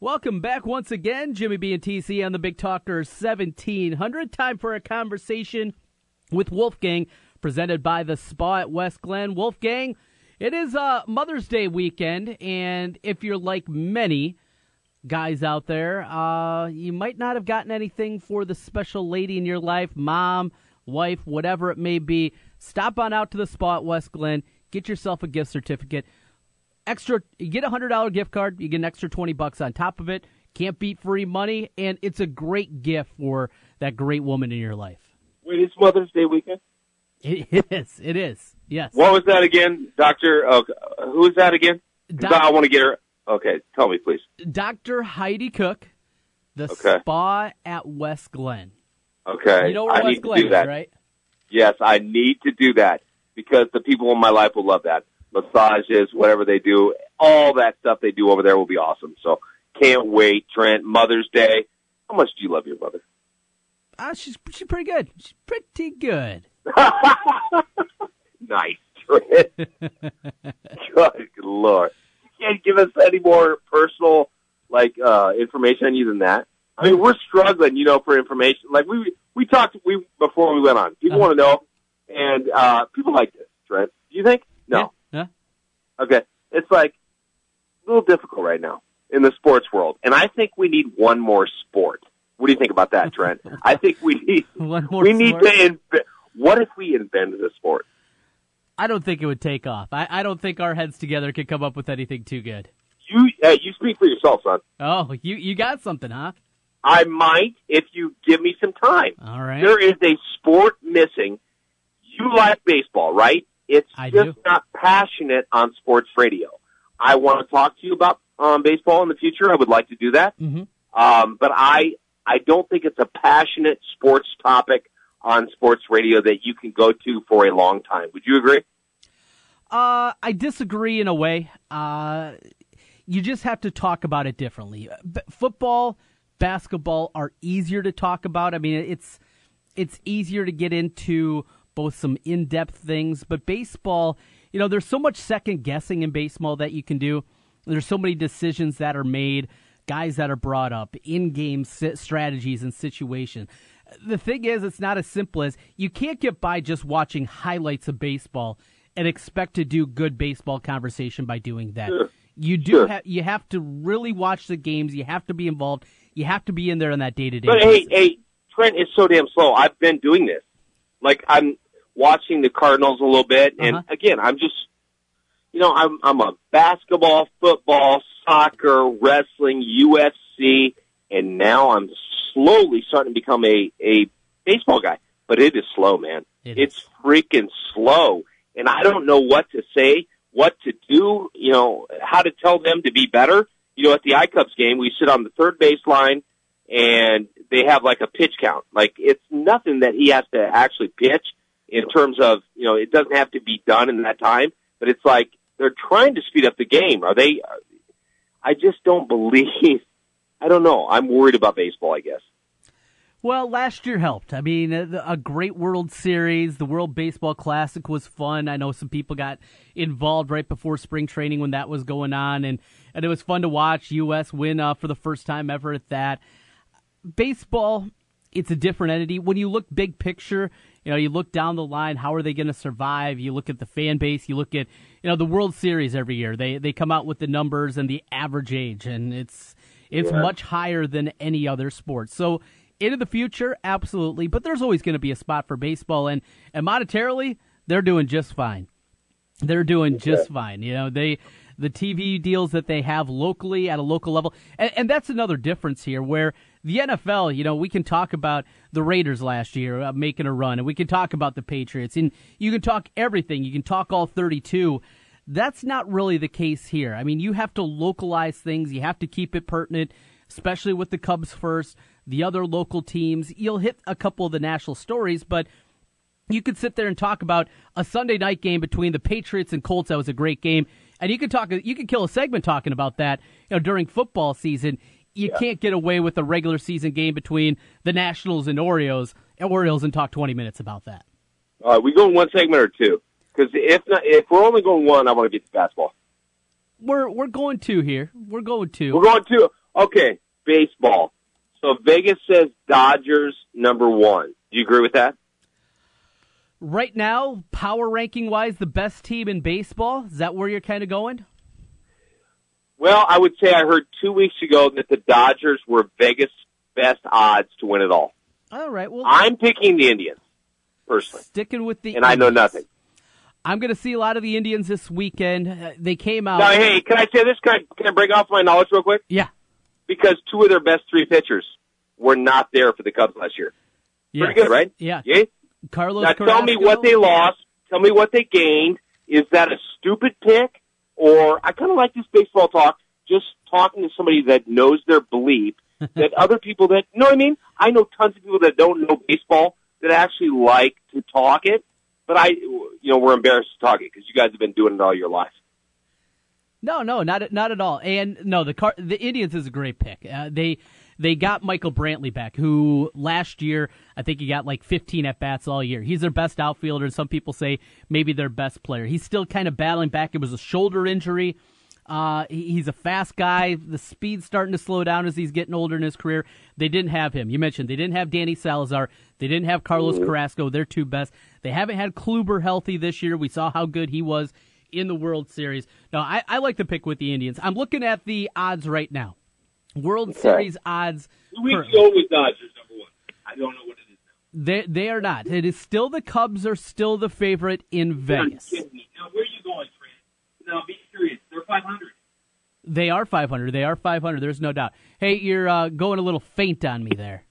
Welcome back once again, Jimmy B and TC on the Big Talker 1700. Time for a conversation with Wolfgang, presented by the Spa at West Glen. Wolfgang, it is a Mother's Day weekend, and if you're like many guys out there, uh, you might not have gotten anything for the special lady in your life, mom, wife, whatever it may be. Stop on out to the Spa at West Glen, get yourself a gift certificate extra you get a hundred dollar gift card you get an extra 20 bucks on top of it. Can't beat free money and it's a great gift for that great woman in your life. Wait it's mother's day weekend? It is it is yes. What was that again doctor uh, who is that again? Doc- i want to get her okay tell me please. Dr heidi cook the okay. spa at west glen. Okay. You know where I west need glen to do is that. right? Yes i need to do that because the people in my life will love that massages, whatever they do, all that stuff they do over there will be awesome. So can't wait, Trent. Mother's Day. How much do you love your mother? Uh, she's she's pretty good. She's pretty good. nice, Trent. Good lord. You can't give us any more personal like uh information on you than that. I mean, we're struggling, you know, for information. Like we we talked we before we went on. People Uh-huh. want to know, and uh people like this, Trent. Do you think? No. Yeah. Okay. It's like a little difficult right now in the sports world. And I think we need one more sport. What do you think about that, Trent? I think we need One more we need to invent what if we invented a sport? I don't think it would take off. I, I don't think our heads together could come up with anything too good. You uh, you speak for yourself, son. Oh, you you got something, huh? I might if you give me some time. All right. There is a sport missing. You like baseball, right? It's I just do. not passionate on sports radio. I want to talk to you about um, baseball in the future. I would like to do that. hmm Um, but I I don't think it's a passionate sports topic on sports radio that you can go to for a long time. Would you agree? Uh, I disagree in a way. Uh, you just have to talk about it differently. B- football, basketball are easier to talk about. I mean, it's it's easier to get into both some in-depth things, but baseball, you know, there's so much second guessing in baseball that you can do. There's so many decisions that are made, guys that are brought up, in-game strategies and situations. The thing is, it's not as simple as you can't get by just watching highlights of baseball and expect to do good baseball conversation by doing that. Sure. You do Sure. have you have to really watch the games. You have to be involved. You have to be in there on that day to day. But hey, hey, Trent is so damn slow. I've been doing this. Like I'm watching the Cardinals a little bit, and Uh-huh. again, I'm just, you know, I'm I'm a basketball, football, soccer, wrestling, UFC, and now I'm slowly starting to become a a baseball guy. But it is slow, man. It it's is. freaking slow, and I don't know what to say, what to do. You know, how to tell them to be better. You know, at the I-Cubs game, we sit on the third baseline and they have like a pitch count. Like it's nothing that he has to actually pitch in terms of, you know, it doesn't have to be done in that time, but it's like they're trying to speed up the game. Are they, I just don't believe, I don't know. I'm worried about baseball, I guess. Well, last year helped. I mean, a, a great World Series, the World Baseball Classic was fun. I know some people got involved right before spring training when that was going on, and, and it was fun to watch U.S. win uh, for the first time ever at that. Baseball, it's a different entity. When you look big picture, you know, you look down the line, how are they going to survive? You look at the fan base, you look at, you know, the World Series every year. They they come out with the numbers and the average age, and it's it's Yeah. much higher than any other sport. So into the future, absolutely, but there's always going to be a spot for baseball, and and monetarily, they're doing just fine. They're doing just fine. You know, they the TV deals that they have locally at a local level, and, and that's another difference here. Where the NFL, you know, we can talk about the Raiders last year uh, making a run, and we can talk about the Patriots, and you can talk everything. You can talk all 32. That's not really the case here. I mean, you have to localize things. You have to keep it pertinent, especially with the Cubs first, the other local teams. You'll hit a couple of the national stories, but you could sit there and talk about a Sunday night game between the Patriots and Colts. That was a great game, and you could talk. You could kill a segment talking about that. You know, during football season, you can't get away with a regular season game between the Nationals and Orioles, and Orioles, and talk twenty minutes about that. All right, we go in one segment or two? Because if not, if we're only going one, I want to get to basketball. We're we're going two here. We're going two. We're going two. Okay, baseball. So Vegas says Dodgers number one. Do you agree with that? Right now, power ranking wise, the best team in baseball. Is that where you're kind of going? Well, I would say I heard two weeks ago that the Dodgers were Vegas' best odds to win it all. All right. Well, I'm picking the Indians personally, sticking with the and I know nothing. I'm going to see a lot of the Indians this weekend. Uh, They came out. Now, hey, can I say this? Can I, can I break off my knowledge real quick? Yeah. Because two of their best three pitchers were not there for the Cubs last year. Pretty good, right? Yeah. Yeah. Carlos. Now tell me what they lost. Tell me what they gained. Is that a stupid pick? Or I kind of like this baseball talk, just talking to somebody that knows their bleep, that other people that, you know what I mean? I know tons of people that don't know baseball that actually like to talk it, but I, you know, we're embarrassed to talk it because you guys have been doing it all your life. No, no, not at- not at all. And no, the car, the Indians is a great pick. Uh, they they got Michael Brantley back, who last year I think he got like 15 at bats all year. He's their best outfielder. Some people say maybe their best player. He's still kind of battling back. It was a shoulder injury. Uh, he's a fast guy. The speed's starting to slow down as he's getting older in his career. They didn't have him. You mentioned they didn't have Danny Salazar. They didn't have Carlos Carrasco. Their two best. They haven't had Kluber healthy this year. We saw how good he was in the World Series. Now, I, I like to pick with the Indians. I'm looking at the odds right now. World Series odds. Two weeks currently. ago was Dodgers number one. I don't know what it is now. They they are not. It is still the Cubs are still the favorite in Vegas. Now, where are you going, Trent? Now, be serious. They're 500. They are 500. They are 500. There's no doubt. Hey, you're uh, going a little faint on me there.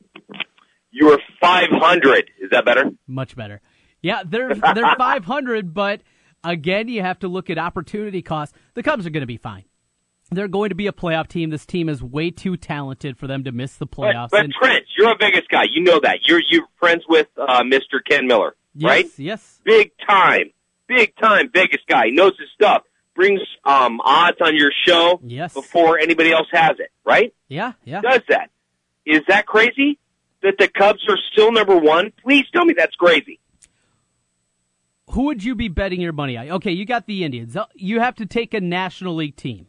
You were 500. Is that better? Much better. Yeah, they're they're 500, but again, you have to look at opportunity cost. The Cubs are going to be fine. They're going to be a playoff team. This team is way too talented for them to miss the playoffs. but And- Trent, you're a Vegas guy. You know that. You're you're friends with uh, Mr. Ken Miller, yes, right? Yes. Big time, big time Vegas guy. He knows his stuff. Brings um, odds on your show Yes. before anybody else has it, right? Yeah, yeah. Does that? Is that crazy? That the Cubs are still number one? Please tell me that's crazy. Who would you be betting your money on? Okay, you got the Indians. Uh, You have to take a National League team.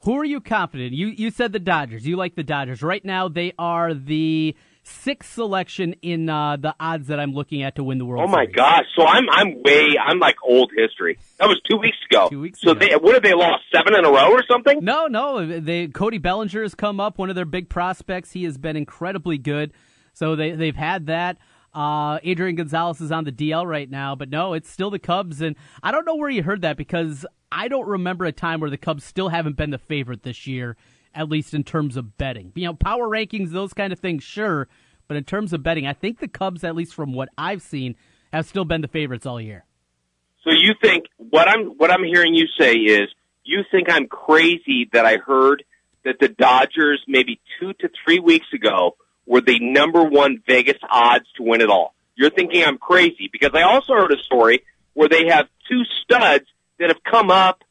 Who are you confident? You you said the Dodgers. You like the Dodgers. Right now, they are the sixth selection in uh, the odds that I'm looking at to win the World Oh my Series. gosh! So I'm I'm way I'm like old history. That was two weeks ago. Two weeks so ago. they what have they lost seven in a row or something? No, no. They Cody Bellinger has come up, one of their big prospects. He has been incredibly good. So they they've had that. Uh, Adrian Gonzalez is on the DL right now, but no, it's still the Cubs. And I don't know where you heard that because I don't remember a time where the Cubs still haven't been the favorite this year, at least in terms of betting. You know, power rankings, those kind of things, sure. But in terms of betting, I think the Cubs, at least from what I've seen, have still been the favorites all year. So you think what I'm what I'm hearing you say is you think I'm crazy that I heard that the Dodgers maybe two to three weeks ago were the number one Vegas odds to win it all. You're thinking I'm crazy because I also heard a story where they have two studs that have come up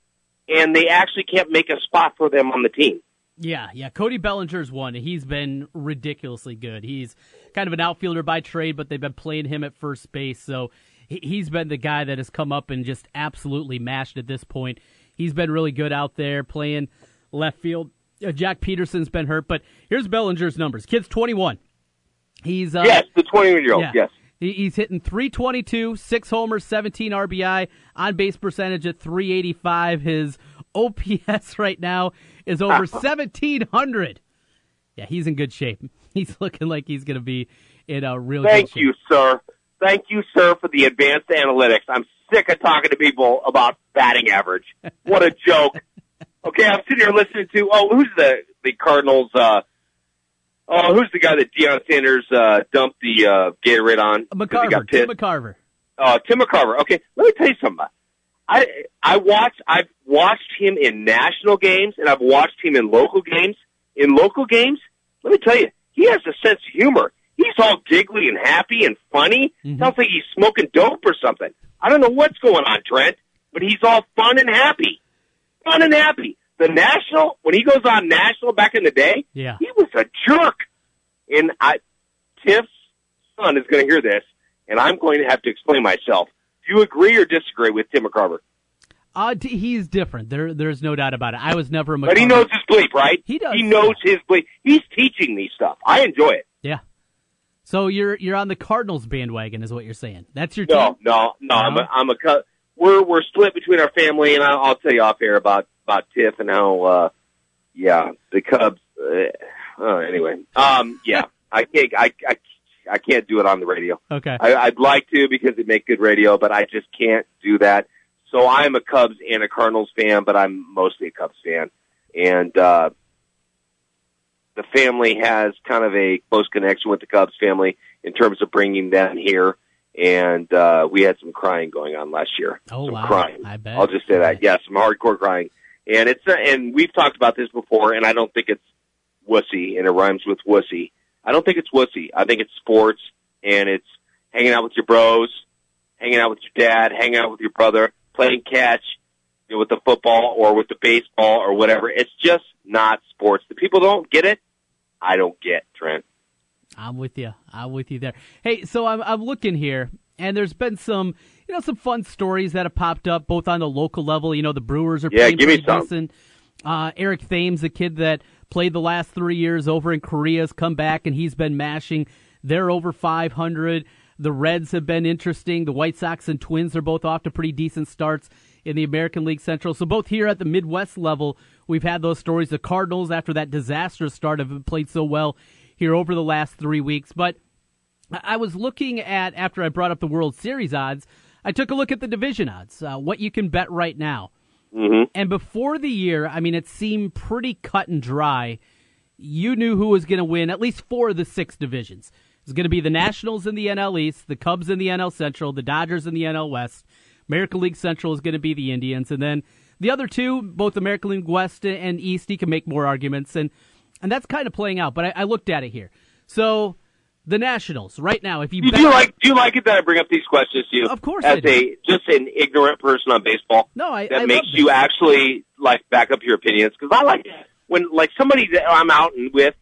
and they actually can't make a spot for them on the team. Yeah, yeah. Cody Bellinger's one. He's been ridiculously good. He's kind of an outfielder by trade, but they've been playing him at first base. So he- he's been the guy that has come up and just absolutely mashed at this point. He's been really good out there playing left field. Uh, Joc Pederson's been hurt, but here's Bellinger's numbers. Kid's 21. He's uh, yes, the 21 year old. yeah. Yes. He's hitting 322, six homers, 17 RBI, on base percentage at 385. His OPS right now is over 1700. Yeah, he's in good shape. He's looking like he's going to be in a real Thank good shape. you, sir. Thank you, sir, for the advanced analytics. I'm sick of talking to people about batting average. What a joke. Okay, I'm sitting here listening to oh, who's the the Cardinals? Uh, oh, who's the guy that Deion Sanders uh, dumped the uh, Gatorade on? he McCarver, got Tim. McCarver. Uh, Tim McCarver. Okay, let me tell you something. I I watched I've watched him in national games and I've watched him in local games. In local games, let me tell you, he has a sense of humor. He's all giggly and happy and funny. Mhm. Sounds like he's smoking dope or something. I don't know what's going on, Trent, but he's all fun and happy. Fun and happy. The national when he goes on national back in the day, Yeah. he was a jerk. And I, Tiff's son is going to hear this, and I'm going to have to explain myself. Do you agree or disagree with Tim McCarver? Uh, he's different. There, there's no doubt about it. I was never a McCarver. But he knows his bleep, right? He does, He knows his bleep. He's teaching me stuff. I enjoy it. Yeah. So you're you're on the Cardinals bandwagon, is what you're saying. That's your No, team. no, no. I'm No? a, I'm a we're we're split between our family, and I'll, I'll tell you off air about about Tiff and how. uh Yeah, the Cubs. Uh, oh, anyway, um, yeah, I can't. I, I I can't do it on the radio. Okay. I, I'd like to because it make good radio, but I just can't do that. So I'm a Cubs and a Cardinals fan, but I'm mostly a Cubs fan, and uh, the family has kind of a close connection with the Cubs family in terms of bringing them here. And uh, we had some crying going on last year. Oh, some wow. crying. I bet. I'll just say that. Yeah, some hardcore crying. And it's uh, and we've talked about this before, and I don't think it's wussy, and it rhymes with wussy. I don't think it's wussy. I think it's sports, and it's hanging out with your bros, hanging out with your dad, hanging out with your brother, playing catch you know, with the football or with the baseball or whatever. It's just not sports. The people don't get it. I don't get Trent. I'm with you. I'm with you there. Hey, so I'm I'm looking here, and there's been some you know some fun stories that have popped up both on the local level. You know, the Brewers are Yeah, playing give me pretty some. decent. Uh, Eric Thames, the kid that played the last three years over in Korea, has come back and he's been mashing. They're over 500. The Reds have been interesting. The White Sox and Twins are both off to pretty decent starts in the American League Central. So both here at the Midwest level, we've had those stories. The Cardinals, after that disastrous start, have played so well here over the last three weeks. But I was looking at after I brought up the World Series odds. I took a look at the division odds, uh, what you can bet right now. Mm-hmm. And before the year, I mean, it seemed pretty cut and dry. You knew who was going to win at least four of the six divisions. It's going to be the Nationals in the NL East, the Cubs in the NL Central, the Dodgers in the NL West. American League Central is going to be the Indians, and then the other two, both American League West and East, you can make more arguments, and and that's kind of playing out. But I, I looked at it here. So the Nationals right now, if you Do bet, you like do you like it that I bring up these questions to you? Of course I as do. a just an ignorant person on baseball. no, I that I makes you actually like back up your opinions because I like when like somebody that I'm out and with,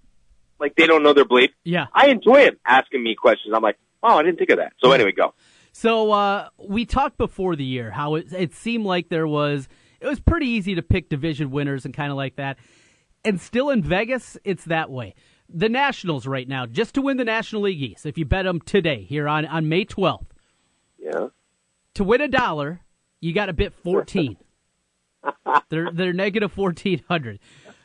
like they don't know their bleep. yeah. I enjoy him asking me questions. I'm like, oh, I didn't think of that. So anyway, go. So uh, we talked before the year how it, it seemed like there was it was pretty easy to pick division winners and kind of like that, and still in Vegas it's that way. The Nationals right now, just to win the National League East, if you bet them today here on on May twelfth, Yeah. to win a dollar, you got to bet fourteen. they're they're negative fourteen hundred.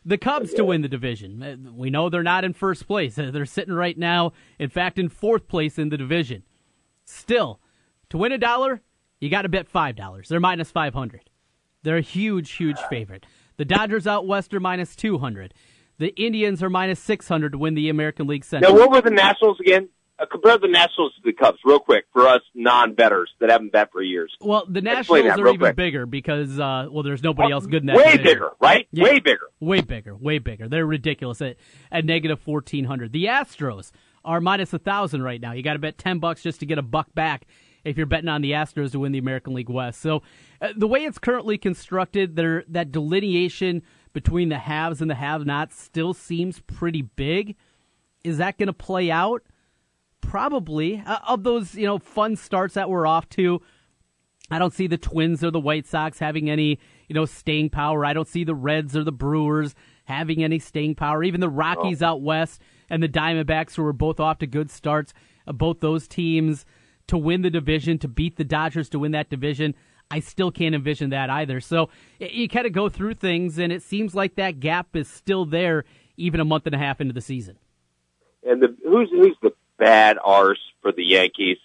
The Cubs to win the division. uh, We know they're not in first place. They're sitting right now, in fact, in fourth place in the division. Still, to win a dollar, you got to bet five dollars. They're minus five hundred. They're a huge, huge favorite. The Dodgers out west are minus two hundred. The Indians are minus six hundred to win the American League Central. Now, what were the Nationals again? Uh, compare the Nationals to the Cubs, real quick, for us non-betters that haven't bet for years. Well, the Nationals that are even quick. bigger because uh, well, there's nobody else good in that. Way division. bigger, right? Yeah. Way bigger. Way bigger, way bigger. They're ridiculous at, at negative fourteen hundred. The Astros are minus a thousand right now. You got to bet ten bucks just to get a buck back if you're betting on the Astros to win the American League West. So uh, the way it's currently constructed, there that delineation between the haves and the have-nots still seems pretty big. Is that going to play out? Probably. Uh, of those, you know, fun starts that we're off to, I don't see the Twins or the White Sox having any, you know, staying power. I don't see the Reds or the Brewers having any staying power. Even the Rockies out west and the Diamondbacks, who are both off to good starts, uh, both those teams to win the division, to beat the Dodgers to win that division. I still can't envision that either. So you kind of go through things, and it seems like that gap is still there, even a month and a half into the season. And the who's who's the bad arse for the Yankees?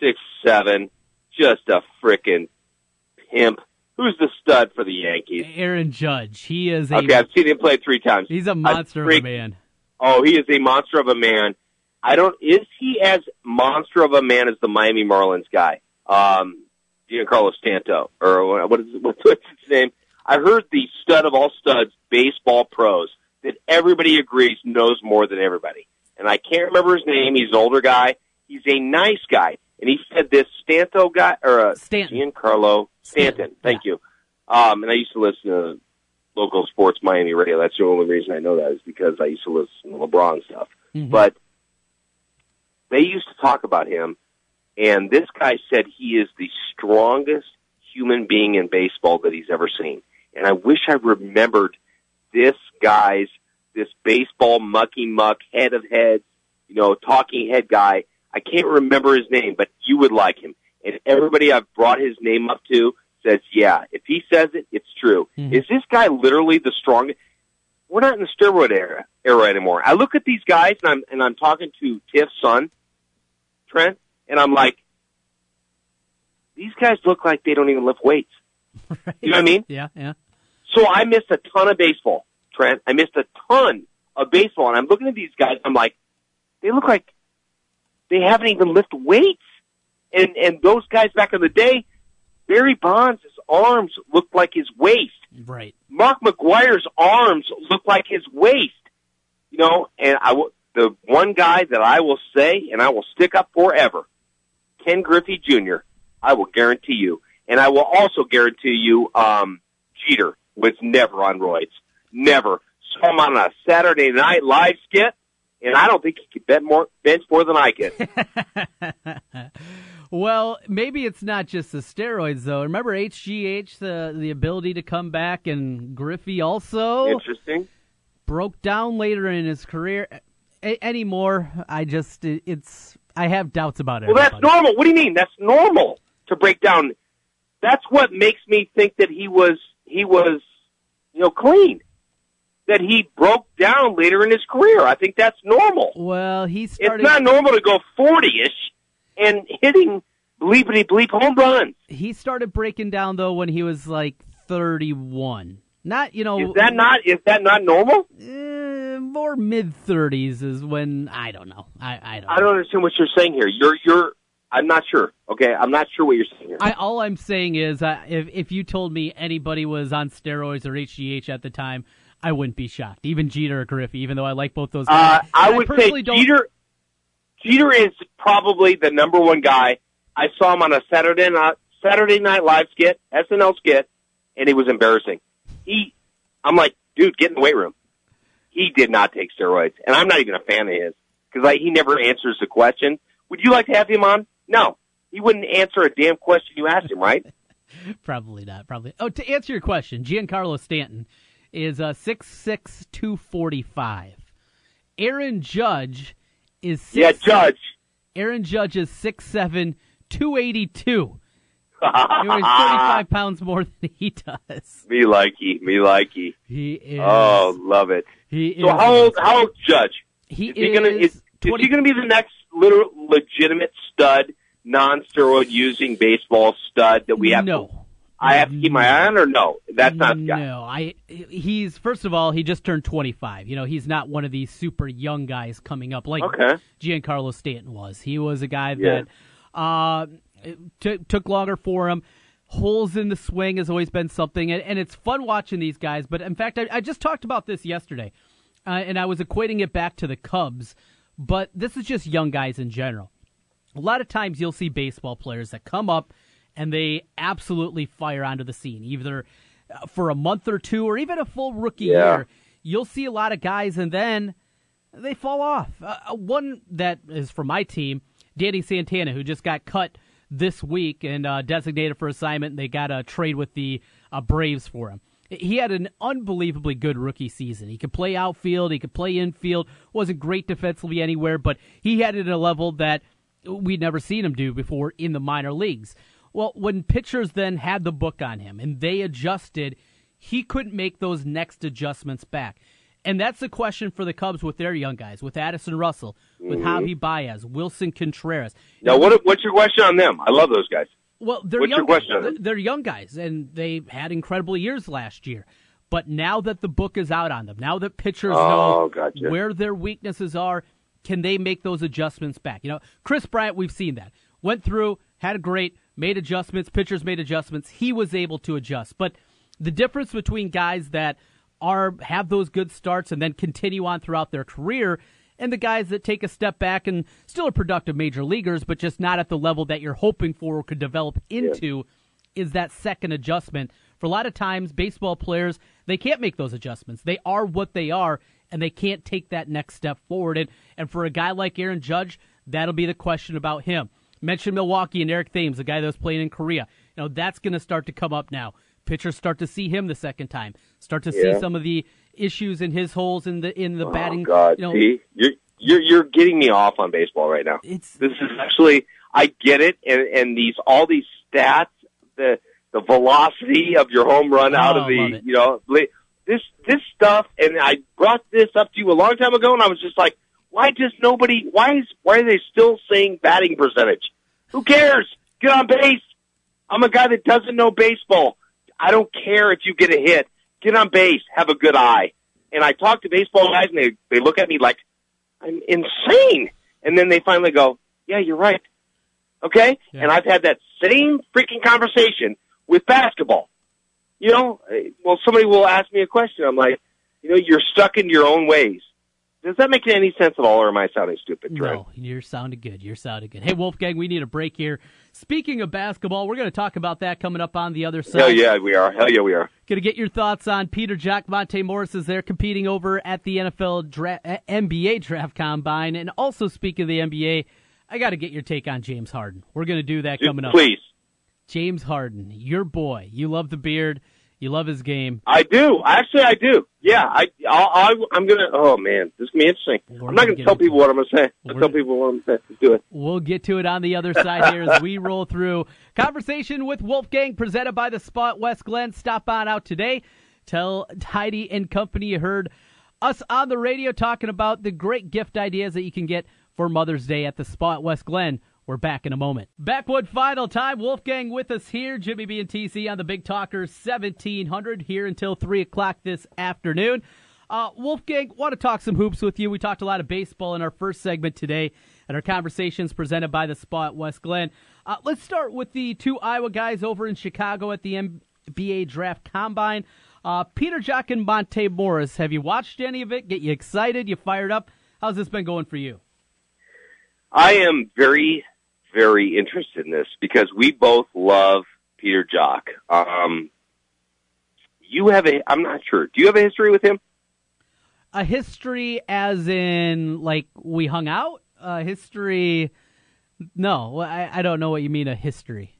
Six seven, just a frickin' pimp. Who's the stud for the Yankees? Aaron Judge, he is a Okay, I've seen him play three times. he's a monster of a man. Oh, he is a monster of a man. I don't. Is he as monster of a man as the Miami Marlins guy, um, Giancarlo Stanto, or what is what's his name? I heard the stud of all studs, baseball pros, that everybody agrees knows more than everybody. And I can't remember his name. He's an older guy. He's a nice guy, and he said this Stanto guy or uh, Stanton. Giancarlo Stanton. Thank you. Um, and I used to listen to local sports Miami radio. That's the only reason I know that is because I used to listen to LeBron stuff. Mhm. But they used to talk about him, and this guy said he is the strongest human being in baseball that he's ever seen. And I wish I remembered this guy's, this baseball mucky muck, head of heads, you know, talking head guy. I can't remember his name, but you would like him. And everybody I've brought his name up to says, yeah, if he says it, it's true. Mhm. Is this guy literally the strongest? We're not in the steroid era, era anymore. I look at these guys and I'm, and I'm talking to Tiff's son, Trent, and I'm like, these guys look like they don't even lift weights. Right. You know what I mean? Yeah, yeah. So I missed a ton of baseball, Trent. I missed a ton of baseball, and I'm looking at these guys. I'm like, they look like they haven't even lifted weights. And and those guys back in the day, Barry Bonds' arms looked like his waist. Right. Mark McGwire's arms looked like his waist. You know, and I will, the one guy that I will say, and I will stick up forever, Ken Griffey Jr. I will guarantee you, and I will also guarantee you, um, Jeter was never on roids, never. Saw him on a Saturday Night Live skit, and I don't think he could bench more bench more than I can. well, maybe it's not just the steroids though. Remember HGH, the the ability to come back, and Griffey also Interesting. broke down later in his career. A- anymore, I just it, it's I have doubts about it. Well, that's normal. What do you mean? That's normal to break down. That's what makes me think that he was he was you know clean. That he broke down later in his career. I think that's normal. Well, he It's not normal to go forty ish and hitting bleepity bleep home runs. he started breaking down though when he was like thirty-one. Not you know. Is that not is that not normal? eh, more mid thirties is when I don't know. I I don't. I don't understand what you're saying here. You're you're I'm not sure. Okay, I'm not sure what you're saying here. I, all I'm saying is, uh, if if you told me anybody was on steroids or HGH at the time, I wouldn't be shocked. Even Jeter or Griffey, even though I like both those Uh, guys. I And would say personally don't- Jeter. Jeter is probably the number one guy. I saw him on a Saturday night Saturday Night Live skit, SNL skit, and it was embarrassing. He, I'm like, dude, get in the weight room. He did not take steroids, and I'm not even a fan of his because like he never answers the question. Would you like to have him on? No, he wouldn't answer a damn question you asked him, right? Probably not. Probably. Oh, to answer your question, Giancarlo Stanton is uh, six six two forty five. Aaron Judge is six, yeah, Judge. Aaron Judge is six seven two eighty two. He weighs thirty five pounds more than he does. me likey, me likey. He is. Oh, love it. he So is. how old? How old Judge? He Is he gonna is, is he gonna be the next little legitimate stud, non-steroid using baseball stud that we have? no. To, I have to keep my eye on, or no? That's not guy. No, I. He's first of all, he just turned 25. You know, he's not one of these super young guys coming up like Okay. Giancarlo Stanton was. He was a guy Yeah. that uh, t- took longer for him. Holes in the swing has always been something, and, and it's fun watching these guys. But in fact, I, I just talked about this yesterday, uh, and I was equating it back to the Cubs. But this is just young guys in general. A lot of times you'll see baseball players that come up and they absolutely fire onto the scene, either uh, for a month or two or even a full rookie Yeah. year. You'll see a lot of guys and then they fall off. Uh, uh, one that is for my team, Danny Santana, who just got cut this week and uh, designated for assignment. They got a trade with the uh, Braves for him. He had an unbelievably good rookie season. He could play outfield, he could play infield. wasn't great defensively anywhere, but he had it at a level that we'd never seen him do before in the minor leagues. Well, when pitchers then had the book on him and they adjusted, he couldn't make those next adjustments back. And that's the question for the Cubs with their young guys, with Addison Russell, with mm-hmm. Javi Baez, Willson Contreras. Now, what, what's your question on them? I love those guys. Well, they're What's young. your question on guys. them? They're young guys, and they had incredible years last year. But now that the book is out on them, now that pitchers Oh, know gotcha. where their weaknesses are, can they make those adjustments back? You know, Kris Bryant, we've seen that. Went through, had a great, made adjustments, pitchers made adjustments. He was able to adjust. But the difference between guys that are have those good starts and then continue on throughout their career and the guys that take a step back and still are productive major leaguers, but just not at the level that you're hoping for or could develop into, is that second adjustment. For a lot of times, baseball players, they can't make those adjustments. They are what they are, and they can't take that next step forward. And, and for a guy like Aaron Judge, that'll be the question about him. Mentioned Milwaukee and Eric Thames, the guy that was playing in Korea. You know, that's going to start to come up now. Pitchers start to see him the second time. Start to Yeah. see some of the issues in his holes in the in the oh, batting. Oh God, you know, see, you're you're you're getting me off on baseball right now. it's This is actually I get it, and and these all these stats, the the velocity of your home run out Oh, of the you know this this stuff, and I brought this up to you a long time ago, and I was just like, why does nobody? Why is why are they still saying batting percentage? Who cares? Get on base. I'm a guy that doesn't know baseball. I don't care if you get a hit. Get on base. Have a good eye. And I talk to baseball guys, and they they look at me like I'm insane. And then they finally go, "Yeah, you're right." Okay. Yeah. And I've had that same freaking conversation with basketball. You know, eh, well, somebody will ask me a question. I'm like, you know, you're stuck in your own ways. Does that make any sense at all, or am I sounding stupid, Trent? No, you're sounding good. You're sounding good. Hey, Wolfgang, we need a break here. Speaking of basketball, we're going to talk about that coming up on the other side. Hell yeah, we are. Hell yeah, we are. Going to get your thoughts on Peter Jok Monte Morris as they're competing over at the NFL dra- uh, NBA Draft Combine. And also, speaking of the NBA, I got to get your take on James Harden. We're going to do that coming up. Please. James Harden, your boy. You love the beard. You love his game. I do. Actually, I do. Yeah, I, I'll, I'll, I'm gonna. Oh man, this is gonna be interesting. We're I'm not gonna gonna tell people what I'm gonna say. I'll We're- tell people what I'm gonna say. Let's do it. We'll get to it on the other side here as we roll through. Conversation with Wolfgang presented by the Spot West Glen. Stop on out today. Tell Heidi and company you heard us on the radio talking about the great gift ideas that you can get for Mother's Day at the Spot West Glen. We're back in a moment. Backwood final time. Wolfgang with us here. Jimmy B and TC on the Big Talker 1700 here until 3 o'clock this afternoon. Uh, Wolfgang, want to talk some hoops with you. We talked a lot of baseball in our first segment today, and our conversations presented by the Spot West Glen. Uh, let's start with the two Iowa guys over in Chicago at the NBA Draft Combine. Uh, Peter Jok and Monte Morris. Have you watched any of it? Get you excited? You fired up? How's this been going for you? I am very, very interested in this because we both love Peter Jok. Um, you have a. I'm not sure. Do you have a history with him? A history, as in like we hung out. A history. No, I, I don't know what you mean. A history.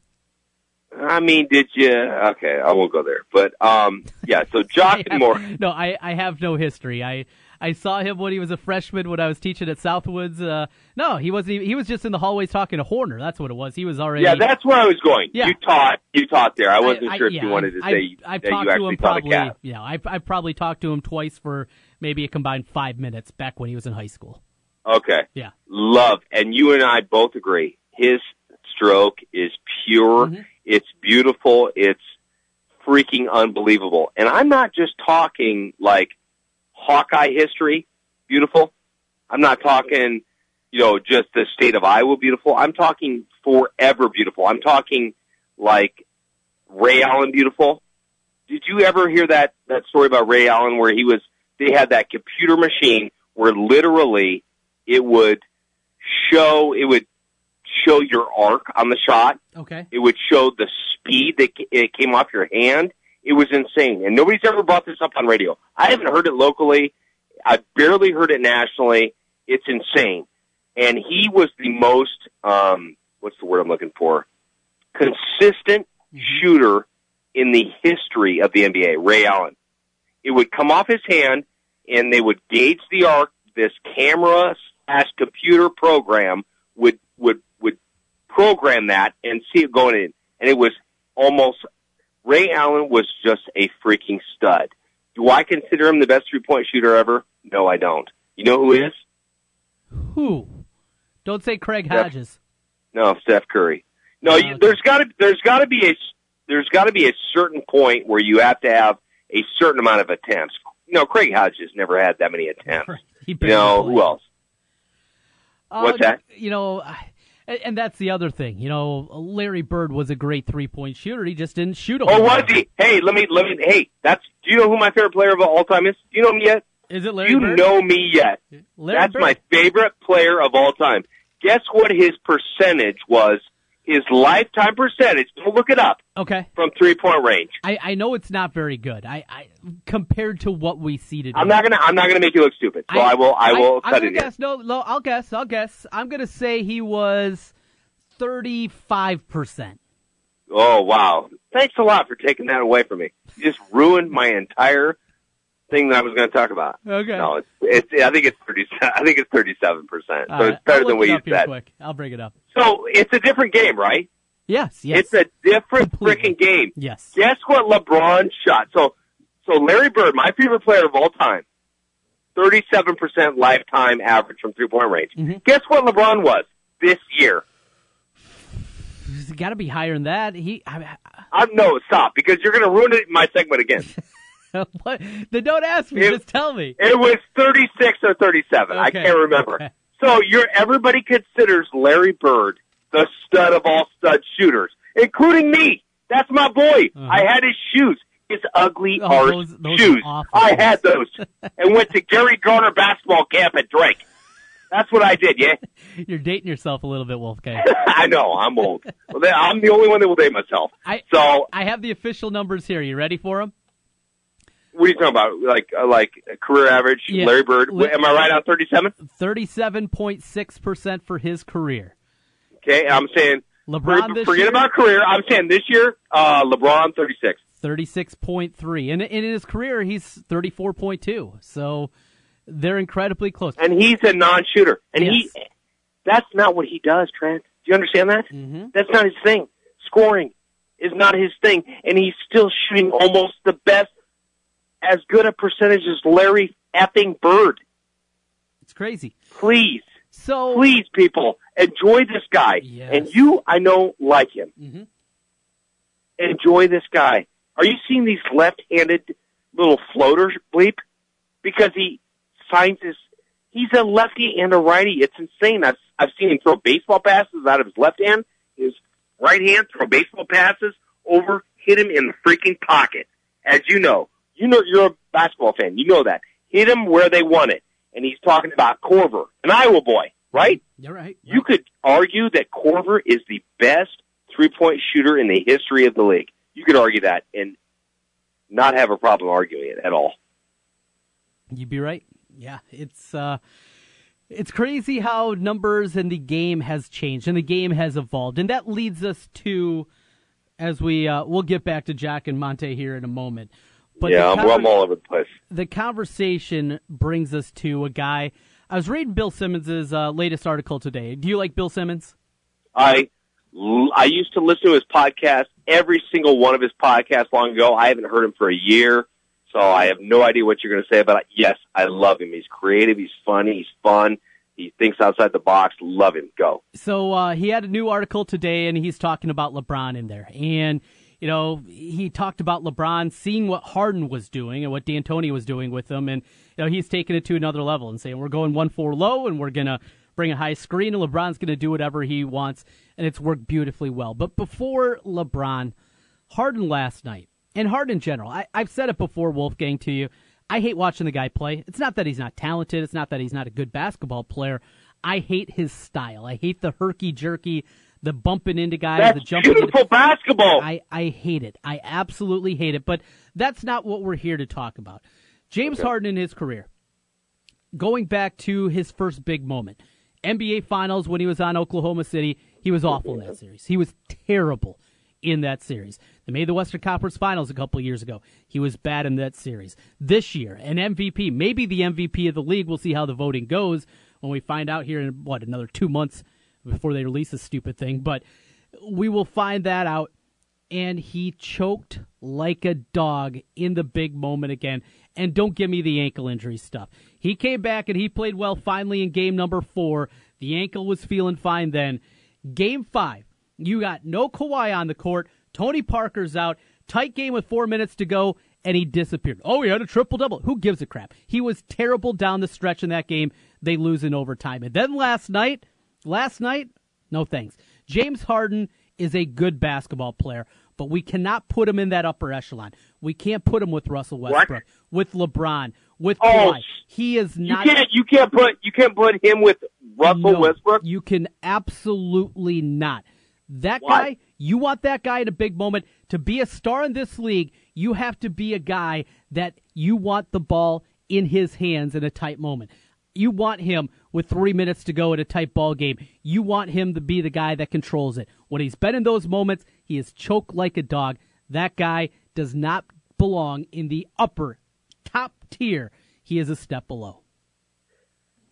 I mean, did you? Okay, I won't go there. But um, yeah. So Jok and Morris. No, I, I have no history. I I saw him when he was a freshman when I was teaching at Southwoods. Uh, no, he wasn't. Even, he was just in the hallways talking to Horner. That's what it was. He was already. Yeah, that's where I was going. Yeah. You taught. You taught there. I wasn't I- sure if yeah, you wanted to I- say I've that talked you to actually him taught probably. a cat. Yeah, I've I've probably talked to him twice for maybe a combined five minutes back when he was in high school. Okay. Yeah. Love. And you and I both agree. His stroke is pure. Mhm. It's beautiful. It's freaking unbelievable. And I'm not just talking like Hawkeye history beautiful. I'm not talking, you know, just the state of Iowa beautiful. I'm talking forever beautiful. I'm talking like Ray Allen beautiful. Did you ever hear that that story about Ray Allen where he was they had that computer machine where literally it would show it would show your arc on the shot. Okay. It would show the speed that it came off your hand. It was insane, and nobody's ever brought this up on radio. I haven't heard it locally. I barely heard it nationally. It's insane, and he was the most um, what's the word I'm looking for? Consistent shooter in the history of the NBA. Ray Allen. It would come off his hand, and they would gauge the arc. This camera slash computer program would would would program that and see it going in, and it was almost Ray Allen was just a freaking stud. Do I consider him the best three point shooter ever? No, I don't. You know who is? Who? Don't say Craig Steph. Hodges. No, Steph Curry. No, you, Okay. there's got to there's got to be a there's got to be a certain point where you have to have a certain amount of attempts. You know, Craig Hodges never had that many attempts. He You know played. who else? What's Uh, that? You know, I- and, and that's the other thing. You know, Larry Bird was a great three point shooter. He just didn't shoot a Oh, was he? Hey, let me let me. Hey, that's. Do you know who my favorite player of all time is? Do you know me yet? Is it Larry you Bird? know me yet? Larry That's Bird. my favorite player of all time. Guess what his percentage was? His lifetime percentage. Don't look it up Okay. from three point range. I, I know it's not very good. I, I compared to what we see today. I'm not gonna. I'm not gonna make you look stupid. So I, will. I will I'm cut gonna it guess. No, no. I'll guess. I'll guess. I'm gonna say he was thirty-five percent. Oh wow! Thanks a lot for taking that away from me. You just ruined my entire thing that I was going to talk about. Okay. No, it's, it's I think it's thirty. I think it's thirty-seven percent. So right. it's better I'll than what you said. Quick. I'll bring it up. So it's a different game, right? Yes, yes. It's a different freaking game. yes. Guess what LeBron shot? So, so Larry Bird, my favorite player of all time, thirty-seven percent lifetime average from three-point range. Mhm. Guess what LeBron was this year? It's got to be higher than that. He I, I'm no stop because you're going to ruin it, my segment again. what? Then don't ask me. It- just tell me. It was 36 or 37. I can't remember. okay. So you're everybody considers Larry Bird the stud of all stud shooters, including me. That's my boy. Uh-huh. I had his shoes, his ugly Oh, those- those shoes. I had those, and went to Gary Garner basketball camp at Drake. That's what I did. Yeah, You're dating yourself a little bit, Wolfgang. I know. I'm old. I'm the only one that will date myself. I So I have the official numbers here. You ready for them? What are you talking about? Like uh, like career average? Yeah. Larry Bird. Am I right on 37? Thirty-seven point six percent for his career. Okay, I'm saying LeBron forget year, about career. I'm saying this year, uh, LeBron 36. thirty-six point three, and, in his career he's thirty-four point two. So they're incredibly close. And he's a non-shooter. And Yes. he, that's not what he does, Trent. Do you understand that? hmm That's not his thing. Scoring is not his thing. And he's still shooting almost the best, as good a percentage as Larry effing Bird. It's crazy. Please, So please, people, enjoy this guy. Yes. And you, I know, like him. Mhm. Enjoy this guy. Are you seeing these left-handed little floaters bleep? Because he finds his, he's a lefty and a righty. It's insane. I've, I've seen him throw baseball passes out of his left hand, his right hand, throw baseball passes over, hit him in the freaking pocket. As you know, you know, you're a basketball fan. You know that. Hit him where they want it. And he's talking about Korver, an Iowa boy, right? you're right. You could argue that Korver is the best three point shooter in the history of the league. You could argue that and not have a problem arguing it at all. You'd be right. Yeah, it's uh it's crazy how numbers and the game has changed and the game has evolved. And that leads us to as we uh we'll get back to Jok and Monte here in a moment. But yeah, I'm, I'm all over the place. the conversation brings us to a guy I was reading Bill Simmons' uh, latest article today. Do you like Bill Simmons? I I used to listen to his podcast, every single one of his podcasts long ago. I haven't heard him for a year, so I have no idea what you're going to say. About, but yes, I love him. He's creative. He's funny. He's fun. He thinks outside the box. Love him. Go. So uh, he had a new article today, and he's talking about LeBron in there. And you know, he talked about LeBron seeing what Harden was doing and what D'Antoni was doing with him, and you know, he's taking it to another level and saying we're going one four low, and we're gonna bring a high screen, and LeBron's gonna do whatever he wants, and it's worked beautifully well. But before LeBron, Harden last night, and Harden in general, I, I've said it before, Wolfgang, to you. I hate watching the guy play. It's not that he's not talented. It's not that he's not a good basketball player. I hate his style. I hate the herky jerky, the bumping into guys, the That's jumping. into- beautiful basketball. I, I hate it. I absolutely hate it. But that's not what we're here to talk about. James Harden in his career, going back to his first big moment, NBA Finals when he was on Oklahoma City, he was awful in that series. He was terrible in that series. They made the Western Conference Finals a couple years ago. He was bad in that series. This year, an MVP, maybe the MVP of the league. We'll see how the voting goes when we find out here in what another two months before they release this stupid thing. But we will find that out and he choked like a dog in the big moment again. And don't give me the ankle injury stuff. He came back and he played well finally in game number four. The ankle was feeling fine then. Game five, you got no Kawhi on the court. Tony Parker's out. Tight game with four minutes to go, and he disappeared. Oh, he had a triple double. Who gives a crap? He was terrible down the stretch in that game. They lose in overtime. And then last night, last night, no thanks. James Harden is a good basketball player, but we cannot put him in that upper echelon. We can't put him with Russell Westbrook, with LeBron, with Oh, Kawhi. He is not. you can't. You can't put. You can't put him with Russell No, Westbrook. You can absolutely not. That Why? guy, you want that guy in a big moment. To be a star in this league, you have to be a guy that you want the ball in his hands in a tight moment. You want him with three minutes to go in a tight ball game. You want him to be the guy that controls it. When he's been in those moments, he is choked like a dog. That guy does not belong in the upper top tier. He is a step below.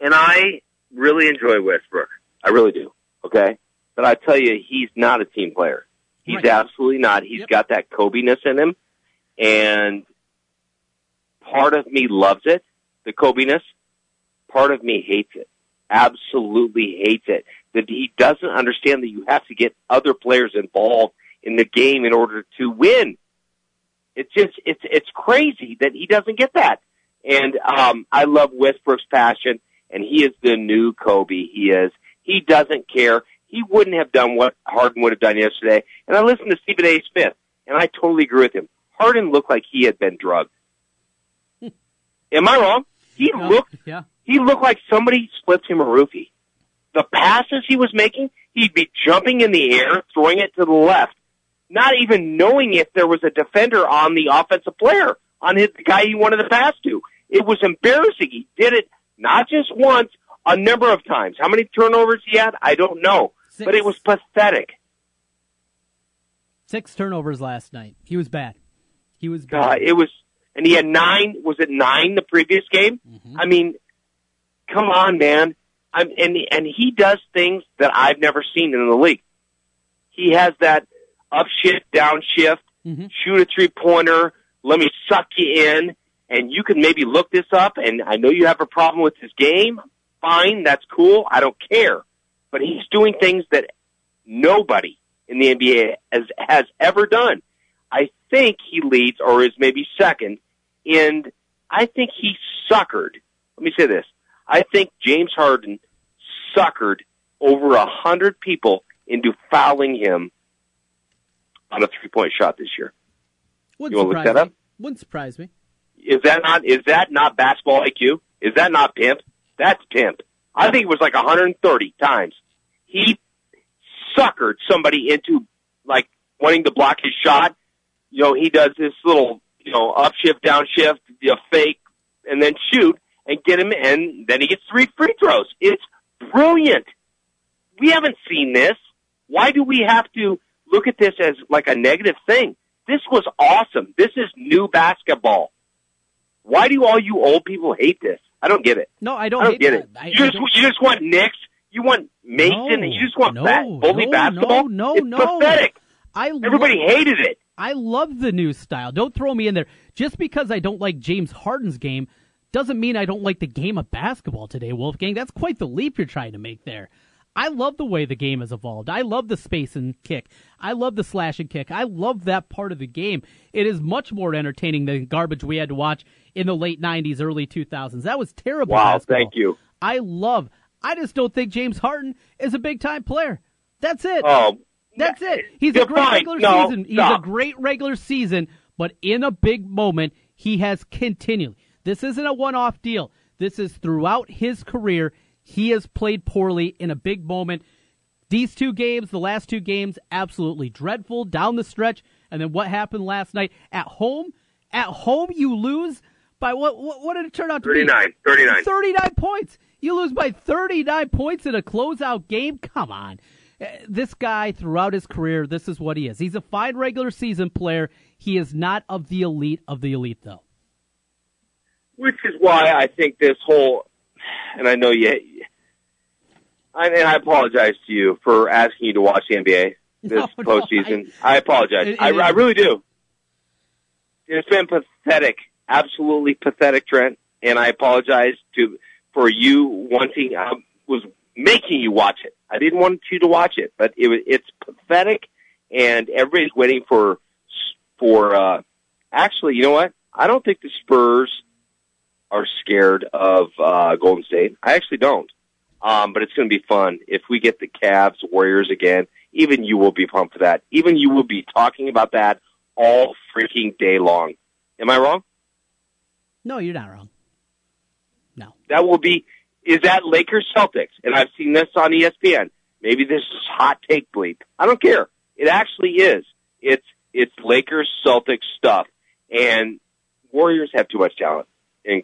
And I really enjoy Westbrook. I really do. Okay. But I tell you, he's not a team player. He's right. absolutely not. He's yep. got that Kobe-ness in him. And part of me loves it, the Kobe-ness. Part of me hates it. Absolutely hates it. That he doesn't understand that you have to get other players involved in the game in order to win. It's just, it's, it's crazy that he doesn't get that. And, um, I love Westbrook's passion and he is the new Kobe. He is. He doesn't care. He wouldn't have done what Harden would have done yesterday. And I listened to Stephen A. Smith, and I totally agree with him. Harden looked like he had been drugged. Am I wrong? He no, looked. Yeah. He looked like somebody slipped him a roofie. The passes he was making, he'd be jumping in the air, throwing it to the left, not even knowing if there was a defender on the offensive player on his, the guy he wanted to pass to. It was embarrassing. He did it not just once, a number of times. How many turnovers he had, I don't know, Six. but it was pathetic. Six turnovers last night. He was bad. He was bad. Uh, it was, and he had nine. Was it nine the previous game? Mm-hmm. I mean, come on, man. I'm, and and he does things that I've never seen in the league. He has that up shift, down shift, mm-hmm. shoot a three pointer. Let me suck you in and you can maybe look this up and I know you have a problem with his game. Fine, that's cool. I don't care. But he's doing things that nobody in the NBA has, has ever done. I think he leads or is maybe second and I think he suckered. Let me say this. I think James Harden suckered over a hundred people into fouling him on a three point shot this year. Wouldn't you want to look that up? Wouldn't surprise me. Is that not is that not basketball IQ? Is that not pimp? That's pimp. I think it was like 130 times. He suckered somebody into like wanting to block his shot. You know, he does this little, you know, upshift, downshift, you know, fake, and then shoot and get him, and then he gets three free throws. It's brilliant. We haven't seen this. Why do we have to look at this as like a negative thing? This was awesome. This is new basketball. Why do all you old people hate this? I don't get it. No, I don't. I don't get that. it. I, you just you just want Knicks. You want Mason. No, and you just want no, that bully no, basketball. No, no, it's no. pathetic. I everybody hated it. I love the new style. Don't throw me in there. Just because I don't like James Harden's game doesn't mean I don't like the game of basketball today, Wolfgang. That's quite the leap you're trying to make there. I love the way the game has evolved. I love the space and kick. I love the slash and kick. I love that part of the game. It is much more entertaining than garbage we had to watch in the late 90s, early 2000s. That was terrible. Wow, basketball. thank you. I love. I just don't think James Harden is a big time player. That's it. Oh, that's it. He's a great regular no, season. He's stop. a great regular season, but in a big moment, he has continually. This isn't a one-off deal. This is throughout his career. He has played poorly in a big moment. These two games, the last two games, absolutely dreadful down the stretch. And then what happened last night at home? At home, you lose by what? What, what did it turn out to 39, be? 39. 39 points. You lose by 39 points in a closeout game? Come on. Uh, this guy, throughout his career, this is what he is. He's a fine regular season player. He is not of the elite of the elite, though. Which is why I think this whole, and I know you, I, and I apologize to you for asking you to watch the NBA this no, postseason. No, I, I, apologize. It, it, I, I really do. It's been pathetic, absolutely pathetic, Trent. And I apologize to for you wanting. I was making you watch it. I didn't want you to watch it, but it was it's pathetic, and everybody's waiting for for. uh Actually, you know what? I don't think the Spurs are scared of uh Golden State. I actually don't. Um, but it's going to be fun if we get the Cavs Warriors again. Even you will be pumped for that. Even you will be talking about that all freaking day long. Am I wrong? No, you're not wrong. No. That will be, is that Lakers Celtics? And I've seen this on ESPN. Maybe this is hot take bleep. I don't care. It actually is. It's, it's Lakers Celtics stuff. And Warriors have too much talent. And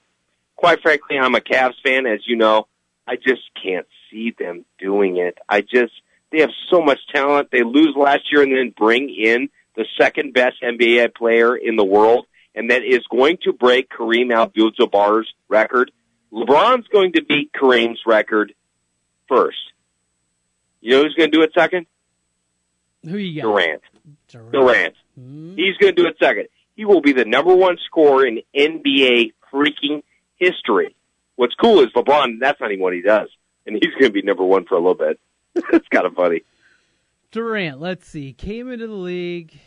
quite frankly, I'm a Cavs fan, as you know. I just can't see them doing it. I just, they have so much talent. They lose last year and then bring in the second best NBA player in the world, and that is going to break Kareem Abdul-Jabbar's record. LeBron's going to beat Kareem's record first. You know who's going to do it second? Who you got? Durant. Durant. Durant. Hmm. He's going to do it second. He will be the number one scorer in NBA freaking history. What's cool is LeBron, that's not even what he does. And he's going to be number one for a little bit. it's kind of funny. Durant. Let's see. Came into the league.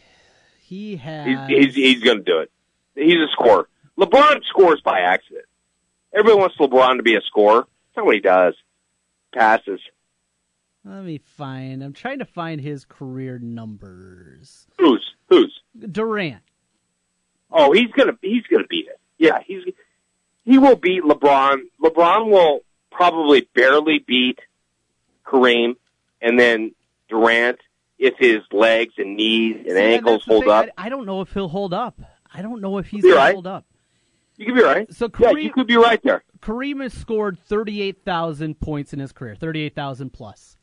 He has. He's, he's, he's going to do it. He's a scorer. LeBron scores by accident. Everybody wants LeBron to be a scorer. That's not what he does. Passes. Let me find. I'm trying to find his career numbers. Who's? Who's? Durant. Oh, he's gonna he's gonna beat it. Yeah, he's he will beat LeBron. LeBron will probably barely beat Kareem, and then Durant if his legs and knees and See, ankles hold thing. up. I, I don't know if he'll hold up. I don't know if he's going right. to hold up. You could be right. So Kareem, yeah, you could be right there. Kareem has scored 38,000 points in his career, 38,000 plus.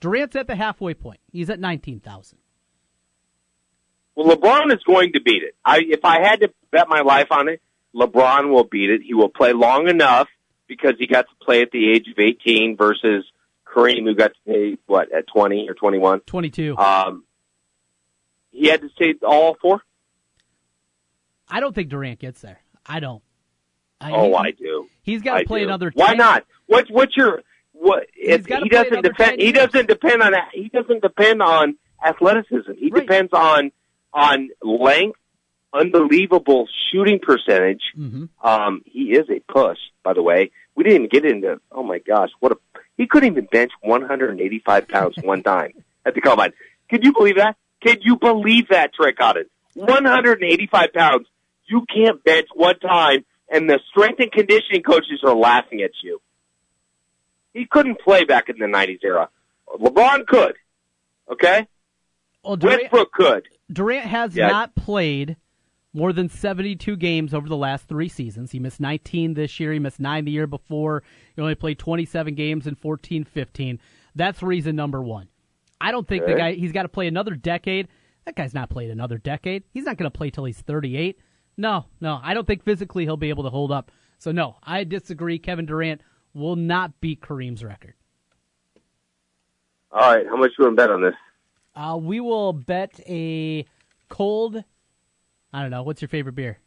Durant's at the halfway point. He's at 19,000. Well, LeBron is going to beat it. I if I had to bet my life on it, LeBron will beat it. He will play long enough because he got to play at the age of 18 versus Kareem, who got to play what at 20 or 21. 22. Um, he had to stay all four. I don't think Durant gets there. I don't. I, Oh, he- I do. He's got to play do. another. Why not? What's what's your what? If he doesn't depend. He doesn't depend on that. He doesn't depend on athleticism. He Right. depends on on length, unbelievable shooting percentage. Mhm. Um, he is a push, by the way. We didn't even get into. Oh my gosh, what a! He couldn't even bench 185 pounds one time at the combine. Could you believe that? Can you believe that, Trey Cotton? 185 pounds. You can't bench one time, and the strength and conditioning coaches are laughing at you. He couldn't play back in the 90s era. LeBron could. Okay? Well, Durant, Westbrook could. Durant has Yeah. not played more than 72 games over the last three seasons. He missed 19 this year. He missed nine the year before. He only played 27 games in 14 15. That's reason number one. I don't think the guy, he's got to play another decade. That guy's not played another decade. He's not going to play till he's 38. No, no, I don't think physically he'll be able to hold up. So, no, I disagree. Kevin Durant will not beat Kareem's record. All right, how much you want to bet on this? Uh, we will bet a cold. I don't know. What's your favorite beer?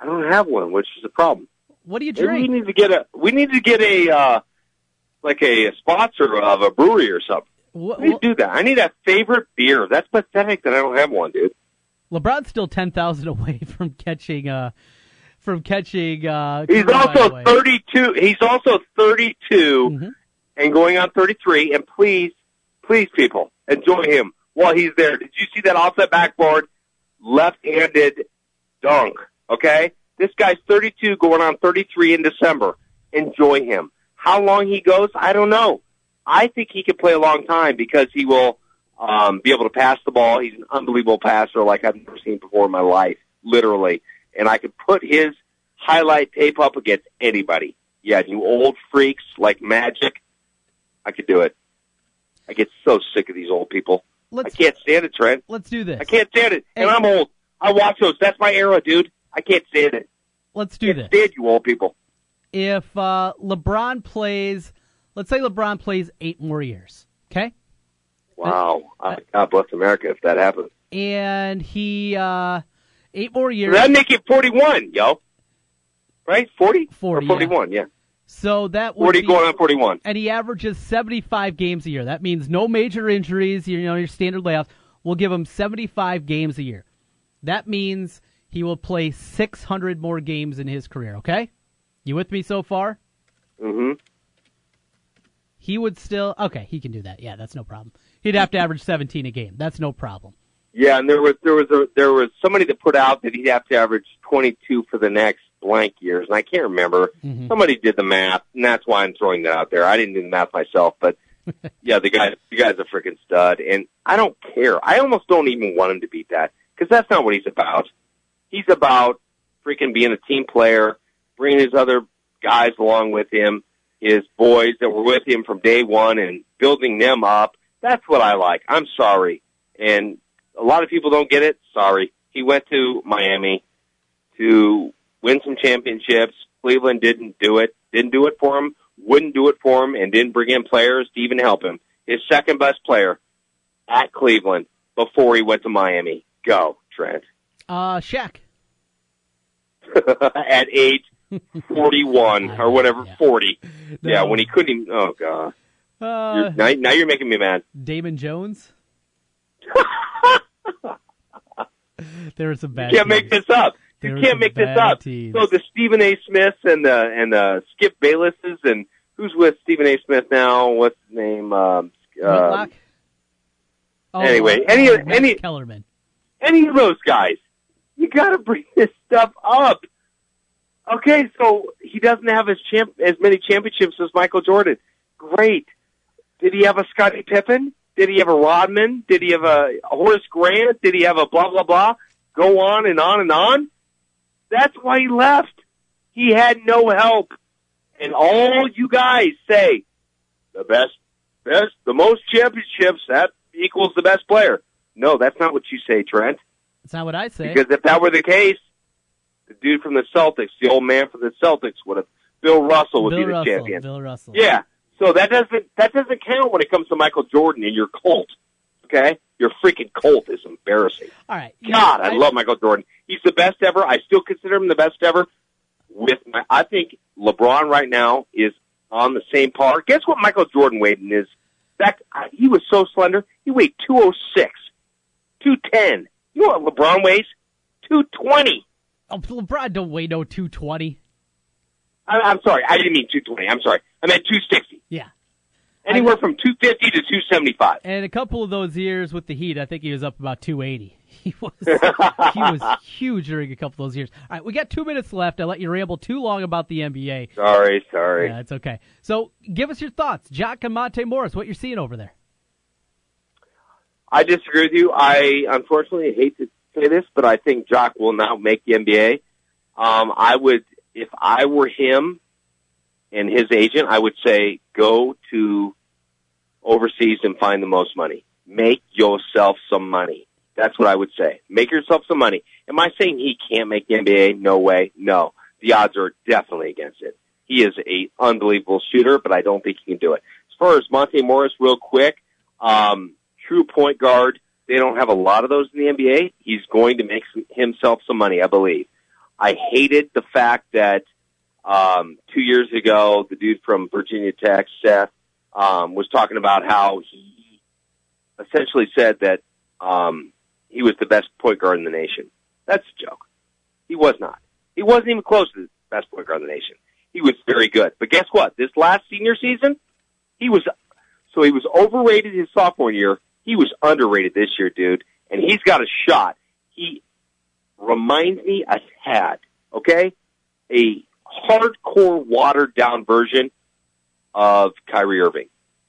I don't have one, which is a problem. What do you Maybe we need to get a we need to get a uh like a sponsor of a brewery or something. What, We need do that. I need a favorite beer. That's pathetic that I don't have one, dude. LeBron's still ten thousand away from catching. Uh, from catching. Uh, He's Kareem, by the also 32. He's also 32 Mhm. and going on 33. And please, please, people, enjoy him while he's there. Did you see that offset backboard, left-handed dunk? Okay, this guy's 32, going on 33 in December. Enjoy him. How long he goes, I don't know. I think he could play a long time because he will um, be able to pass the ball. He's an unbelievable passer, like I've never seen before in my life, literally. And I could put his highlight tape up against anybody. Yeah, you old freaks like Magic. I could do it. I get so sick of these old people. I Let's can't stand it, Trent. let's do this. I can't stand it. And Hey. I'm old. I watch those. That's my era, dude. I can't stand it. Let's do can't this. stand you old people. If uh, LeBron plays, let's say LeBron plays eight more years, okay, Wow. Uh, God bless America if that happens. and he uh, eight more years. That'd make it 41, yo. Right? 40? 40, Or 41, yeah. So that would 40 be, going on 41. and he averages 75 games a year. That means no major injuries, you know, your standard layoffs. We'll give him 75 games a year. That means he will play 600 more games in his career, okay? You with me so far? Mm hmm He would still Okay, he can do that. Yeah, that's no problem. He'd have to average 17 a game. That's no problem. Yeah, and there was there was a there was somebody that put out that he'd have to average 22 for the next blank years, and I can't remember. Mhm. Somebody did the math, and that's why I'm throwing that out there. I didn't do the math myself, but yeah, the guy the guy's a freaking stud, and I don't care. I almost don't even want him to beat that because that's not what he's about. He's about freaking being a team player, bringing his other guys along with him, his boys that were with him from day one and building them up. That's what I like. I'm sorry. And a lot of people don't get it. Sorry. He went to Miami to win some championships. Cleveland didn't do it. Didn't do it for him. Wouldn't do it for him and didn't bring in players to even help him. His second best player at Cleveland before he went to Miami. Go, Trent. Uh, Shaq. at age 41 or whatever, Yeah. 40. No. Yeah, when he couldn't even, oh god. Uh, You're, now, now you're making me mad. Damon Jones. there were some bad. You can't make this up. You can't make this up. teams. So the Stephen A. Smiths and the and the Skip Baylesses and who's with Stephen A. Smith now? What's his name? Um, um, Oh, anyway, uh, any- uh, any- Kellerman. any of those guys. You got to bring this stuff up. Okay, so he doesn't have as champ as many championships as Michael Jordan. Great. Did he have a Scottie Pippen? Did he have a Rodman? Did he have a Horace Grant? Did he have a blah blah blah? Go on and on and on. That's why he left. He had no help. And all you guys say, the best, best, the most championships, that equals the best player. No, that's not what you say, Trent. That's not what I say. Because if that were the case, the dude from the Celtics, the old man from the Celtics, would have Bill Russell would Bill be the Russell. champion. Bill Russell. Yeah. So that doesn't that doesn't count when it comes to Michael Jordan and your cult. Okay, your freaking cult is embarrassing. All right. God, I love Michael Jordan. He's the best ever. I still consider him the best ever. With my, I think LeBron right now is on the same par. Guess what Michael Jordan weighed in his back? He was so slender. He weighed two oh six, two ten. You know what LeBron weighs? Two twenty. Oh, LeBron don't weigh no 220. I'm sorry, I didn't mean two twenty. I'm sorry, I meant two sixty. Yeah. Anywhere from two fifty to two seventy five. And a couple of those years with the Heat, I think he was up about 280. He was he was huge during a couple of those years. All right, we got two minutes left. I let you ramble too long about the NBA. Sorry, sorry. Yeah, it's okay. So give us your thoughts, Jok and Monte Morris. What you're seeing over there? I disagree with you. I unfortunately hate to say this, but I think Jok will now make the NBA. Um, I would, if I were him and his agent, I would say go to overseas and find the most money. Make yourself some money. That's what I would say. Make yourself some money. Am I saying he can't make the NBA? No way. No. The odds are definitely against it. He is a unbelievable shooter, but I don't think he can do it. As far as Monte Morris, real quick, um, true point guard. They don't have a lot of those in the NBA. He's going to make himself some money, I believe. I hated the fact that um, two years ago, the dude from Virginia Tech, Seth, um, was talking about how he essentially said that um, he was the best point guard in the nation. That's a joke. He was not. He wasn't even close to the best point guard in the nation. He was very good. But guess what? This last senior season, he was so he was overrated his sophomore year. He was underrated this year, dude. And he's got a shot. He reminds me a tad, okay? A hardcore watered down version of Kyrie Irving.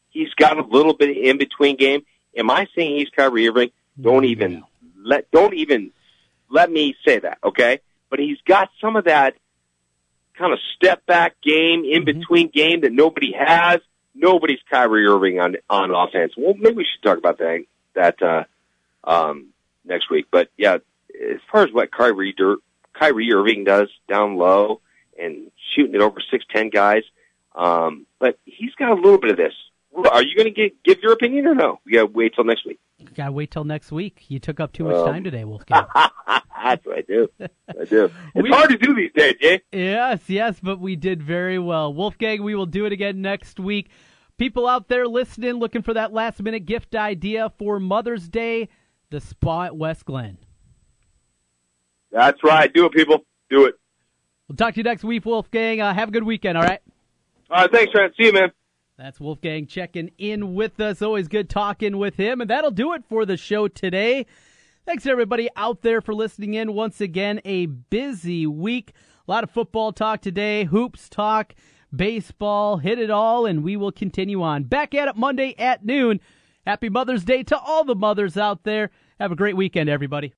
He's got a little bit of in between game. Am I saying he's Kyrie Irving? Don't even let don't even let me say that, okay? But he's got some of that kind of step back game, in between game that nobody has. Nobody's Kyrie Irving on on offense. Well, maybe we should talk about that that uh, um, next week. But yeah, as far as what Kyrie Dur- Kyrie Irving does down low and shooting it over six ten guys, um, but he's got a little bit of this. Are you going to give your opinion or no? We got to wait till next week. Gotta wait till next week. You took up too much Um, time today, Wolfgang. That's what I do. I do. It's We- hard to do these days, Jay. Yes, yes, but we did very well. Wolfgang, we will do it again next week. People out there listening, looking for that last minute gift idea for Mother's Day, the spa at West Glen. That's right. Do it, people. Do it. We'll talk to you next week, Wolfgang. Uh, have a good weekend, all right? All right. Thanks, Trent. See you, man. That's Wolfgang checking in with us. Always good talking with him. And that'll do it for the show today. Thanks to everybody out there for listening in. Once again, a busy week. A lot of football talk today, hoops talk, baseball, hit it all, and we will continue on. Back at it Monday at noon. Happy Mother's Day to all the mothers out there. Have a great weekend, everybody.